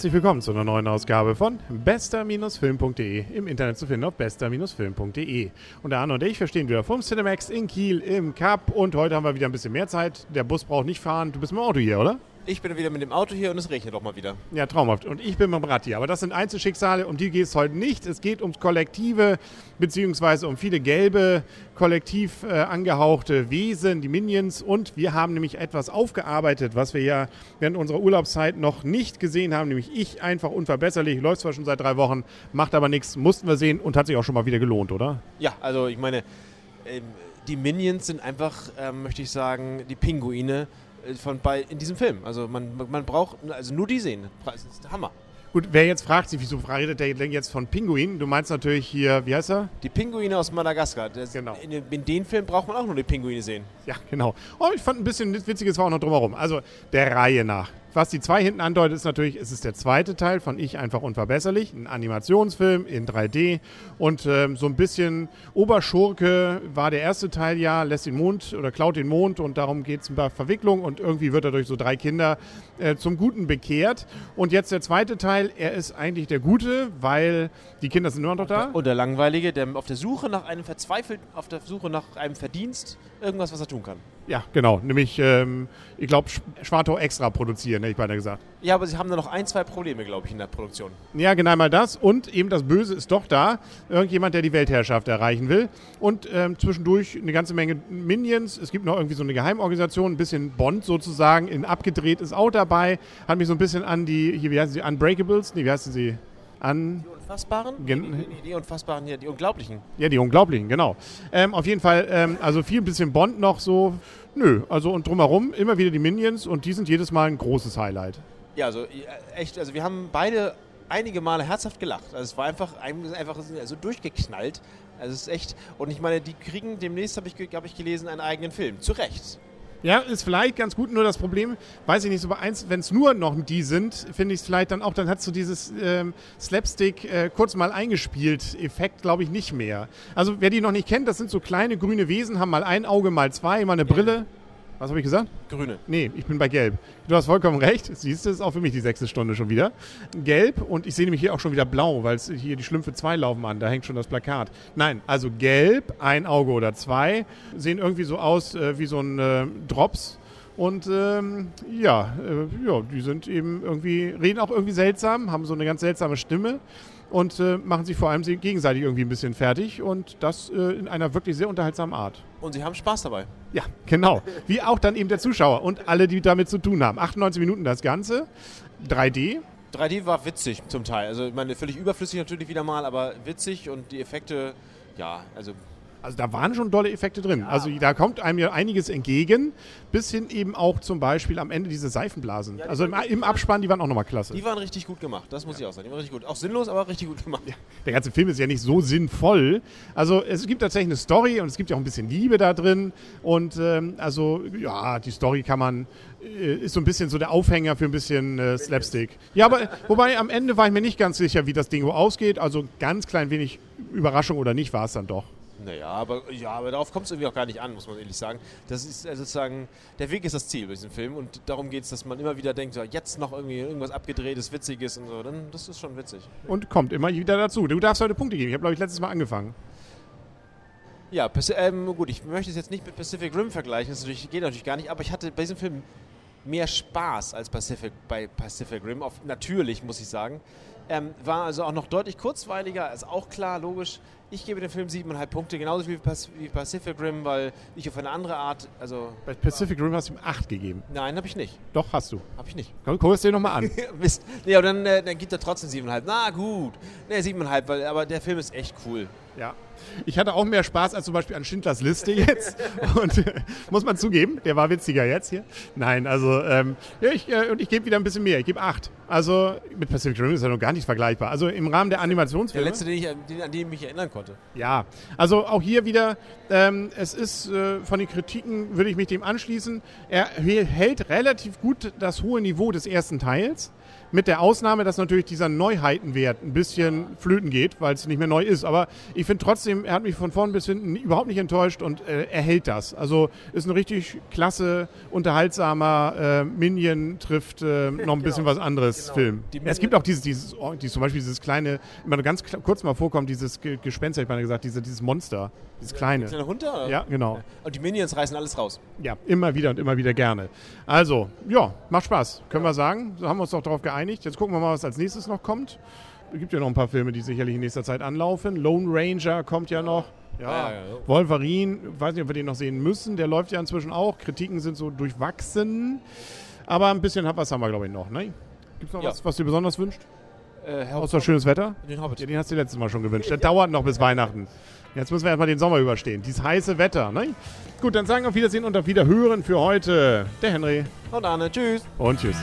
Herzlich willkommen zu einer neuen Ausgabe von bester-film.de im Internet zu finden auf bester-film.de. Und der Arne und ich verstehen wieder vom Cinemax in Kiel im Cup und heute haben wir wieder ein bisschen mehr Zeit. Der Bus braucht nicht fahren. Du bist dem Auto hier, oder? Ich bin wieder mit dem Auto hier und es regnet auch mal wieder. Ja, traumhaft. Und ich bin mit dem Rad hier. Aber das sind Einzelschicksale, um die geht es heute nicht. Es geht ums Kollektive, beziehungsweise um viele gelbe, kollektiv äh, angehauchte Wesen, die Minions. Und wir haben nämlich etwas aufgearbeitet, was wir ja während unserer Urlaubszeit noch nicht gesehen haben. Nämlich ich einfach unverbesserlich. Läuft zwar schon seit drei Wochen, macht aber nichts. Mussten wir sehen und hat sich auch schon mal wieder gelohnt, oder? Ja, also ich meine, ähm, die Minions sind einfach, ähm, möchte ich sagen, die Pinguine von bei in diesem Film. Also man, man braucht also nur die sehen. Das ist der Hammer. Gut, wer jetzt fragt sich, wieso redet der jetzt von Pinguinen? Du meinst natürlich hier, wie heißt er? Die Pinguine aus Madagaskar. Das, Genau. In, in den Film braucht man auch nur die Pinguine sehen. Ja, genau. Oh, ich fand ein bisschen Witziges war auch noch drumherum. Also der Reihe nach. Was die zwei hinten andeutet, ist natürlich, es ist der zweite Teil von Ich einfach unverbesserlich, ein Animationsfilm in 3D und ähm, so ein bisschen Oberschurke war der erste Teil ja, lässt den Mond oder klaut den Mond und darum geht es ein paar Verwicklungen und irgendwie wird er durch so drei Kinder äh, zum Guten bekehrt. Und jetzt der zweite Teil, er ist eigentlich der Gute, weil die Kinder sind nur noch da. Und der Langweilige, der auf der Suche nach einem verzweifelt, auf der Suche nach einem Verdienst, irgendwas, was er tun kann. Ja, genau. Nämlich, ähm, ich glaube, Schwartau extra produzieren, hätte ich beinahe gesagt. Ja, aber sie haben da noch ein, zwei Probleme, glaube ich, in der Produktion. Ja, genau mal das. Und eben das Böse ist doch da. Irgendjemand, der die Weltherrschaft erreichen will. Und ähm, zwischendurch eine ganze Menge Minions. Es gibt noch irgendwie so eine Geheimorganisation, ein bisschen Bond sozusagen, in abgedreht ist auch dabei. Hat mich so ein bisschen an die, hier, wie heißen sie, Unbreakables? Nee, wie heißen sie? An, Die Unfassbaren? Gen- die, die, die Unfassbaren hier, die Unglaublichen. ja, die Unglaublichen, genau. Ähm, auf jeden Fall, ähm, also viel ein bisschen Bond noch so. Nö, also und drumherum immer wieder die Minions und die sind jedes Mal ein großes Highlight. Ja, also äh, echt, also wir haben beide einige Male herzhaft gelacht. Also es war einfach, ein- einfach so durchgeknallt. Also es ist echt, und ich meine, die kriegen demnächst, habe ich, hab ich gelesen, einen eigenen Film. Zu Recht. Ja, ist vielleicht ganz gut, nur das Problem, weiß ich nicht, so bei eins, wenn es nur noch die sind, finde ich es vielleicht dann auch, dann hat so dieses ähm, Slapstick äh, kurz mal eingespielt Effekt, glaube ich, nicht mehr. Also wer die noch nicht kennt, das sind so kleine grüne Wesen, haben mal ein Auge, mal zwei, mal eine Brille. Was habe ich gesagt? Grüne. Nee, ich bin bei Gelb. Du hast vollkommen recht. Siehst du, ist auch für mich die sechste Stunde schon wieder. Gelb und ich sehe nämlich hier auch schon wieder blau, weil hier die Schlümpfe 2 laufen an. Da hängt schon das Plakat. Nein, also gelb, ein Auge oder zwei, sehen irgendwie so aus äh, wie so ein äh, Drops. Und ähm, ja, äh, ja, die sind eben irgendwie, reden auch irgendwie seltsam, haben so eine ganz seltsame Stimme und äh, machen sich vor allem sie- gegenseitig irgendwie ein bisschen fertig und das äh, in einer wirklich sehr unterhaltsamen Art. Und sie haben Spaß dabei. Ja, genau. Wie auch dann eben der Zuschauer und alle, die damit zu tun haben. 98 Minuten das Ganze, 3D. 3D war witzig zum Teil. Also ich meine, völlig überflüssig natürlich wieder mal, aber witzig und die Effekte, ja, also Also da waren schon tolle Effekte drin. Also da kommt einem ja einiges entgegen, bis hin eben auch zum Beispiel am Ende diese Seifenblasen. Ja, die also im, im Abspann, die waren auch nochmal klasse. die waren richtig gut gemacht. Das muss ich auch sagen. Die waren richtig gut. Auch sinnlos, aber richtig gut gemacht. Der ganze Film ist ja nicht so sinnvoll. Also es gibt tatsächlich eine Story und es gibt ja auch ein bisschen Liebe da drin. Und ähm, also ja, die Story kann man, äh, ist so ein bisschen so der Aufhänger für ein bisschen äh, Slapstick. Ja, aber wobei am Ende war ich mir nicht ganz sicher, wie das Ding wo ausgeht. Also ganz klein wenig Überraschung oder nicht war es dann doch. Naja, aber, ja, aber darauf kommt es irgendwie auch gar nicht an, muss man ehrlich sagen. Das ist also sozusagen, der Weg ist das Ziel bei diesem Film und darum geht es, dass man immer wieder denkt, so, jetzt noch irgendwie irgendwas abgedrehtes, witziges und so, dann das ist schon witzig. Und kommt immer wieder dazu. Du darfst heute Punkte geben. Ich habe, glaube ich, letztes Mal angefangen. Ja, ähm, gut, ich möchte es jetzt nicht mit Pacific Rim vergleichen, das natürlich, geht natürlich gar nicht, aber ich hatte bei diesem Film mehr Spaß als Pacific, bei Pacific Rim, auf, natürlich muss ich sagen. Ähm, war also auch noch deutlich kurzweiliger, ist auch klar, logisch. Ich gebe dem Film 7,5 Punkte, genauso wie, Pas- wie Pacific Rim, weil ich auf eine andere Art, also Bei Pacific Rim hast du ihm 8 gegeben. nein, habe ich nicht. Doch, hast du. Habe ich nicht. Komm, guck es dir nochmal an. Mist. Nee, aber dann, äh, dann gibt er trotzdem 7,5. Na gut. Nee, 7,5, weil, aber der Film ist echt cool. Ja. Ich hatte auch mehr Spaß als zum Beispiel an Schindlers Liste jetzt. Und äh, muss man zugeben, der war witziger jetzt hier. Nein, also ähm, ja, ich, äh, und ich gebe wieder ein bisschen mehr. Ich gebe 8. Also mit Pacific Rim ist ja noch gar nicht vergleichbar. Also im Rahmen der Der Animationsfilme. letzte, den ich, an den, an den ich mich erinnern konnte. Ja, also auch hier wieder, ähm, es ist äh, von den Kritiken, würde ich mich dem anschließen, er hält relativ gut das hohe Niveau des ersten Teils. Mit der Ausnahme, dass natürlich dieser Neuheitenwert ein bisschen flöten geht, weil es nicht mehr neu ist. Aber ich finde trotzdem, er hat mich von vorn bis hinten überhaupt nicht enttäuscht und äh, er hält das. Also ist ein richtig klasse, unterhaltsamer äh, Minion trifft äh, noch ein bisschen Genau. was anderes Genau. Film. Es gibt auch dieses, dieses, oh, dieses, zum Beispiel dieses kleine, immer ganz kurz mal vorkommt, dieses Ge Gespenst, hätte ich mal gesagt, diese, dieses Monster, dieses kleine. Kleine oder? Ja, genau. Und die Minions reißen alles raus. Ja, immer wieder und immer wieder gerne. Also, ja, macht Spaß, können wir sagen. So haben wir uns doch darauf geeinigt. Jetzt gucken wir mal, was als nächstes noch kommt. Es gibt ja noch ein paar Filme, die sicherlich in nächster Zeit anlaufen. Lone Ranger kommt ja noch. Ja, Ja, ja, ja. Wolverine, weiß nicht, ob wir den noch sehen müssen. Der läuft ja inzwischen auch. Kritiken sind so durchwachsen. Aber ein bisschen was haben wir, glaube ich, noch. Ne? Gibt es noch Ja. was, was du dir besonders wünscht? Äh, Außer schönes Wetter? den Hobbit. Ja, den hast du letztes Mal schon gewünscht. Der dauert noch bis Weihnachten. Jetzt müssen wir erstmal den Sommer überstehen. Dieses heiße Wetter. Ne? Gut, dann sagen wir auf Wiedersehen und auf Wiederhören für heute. Der Henry Und Arne, tschüss. und tschüss.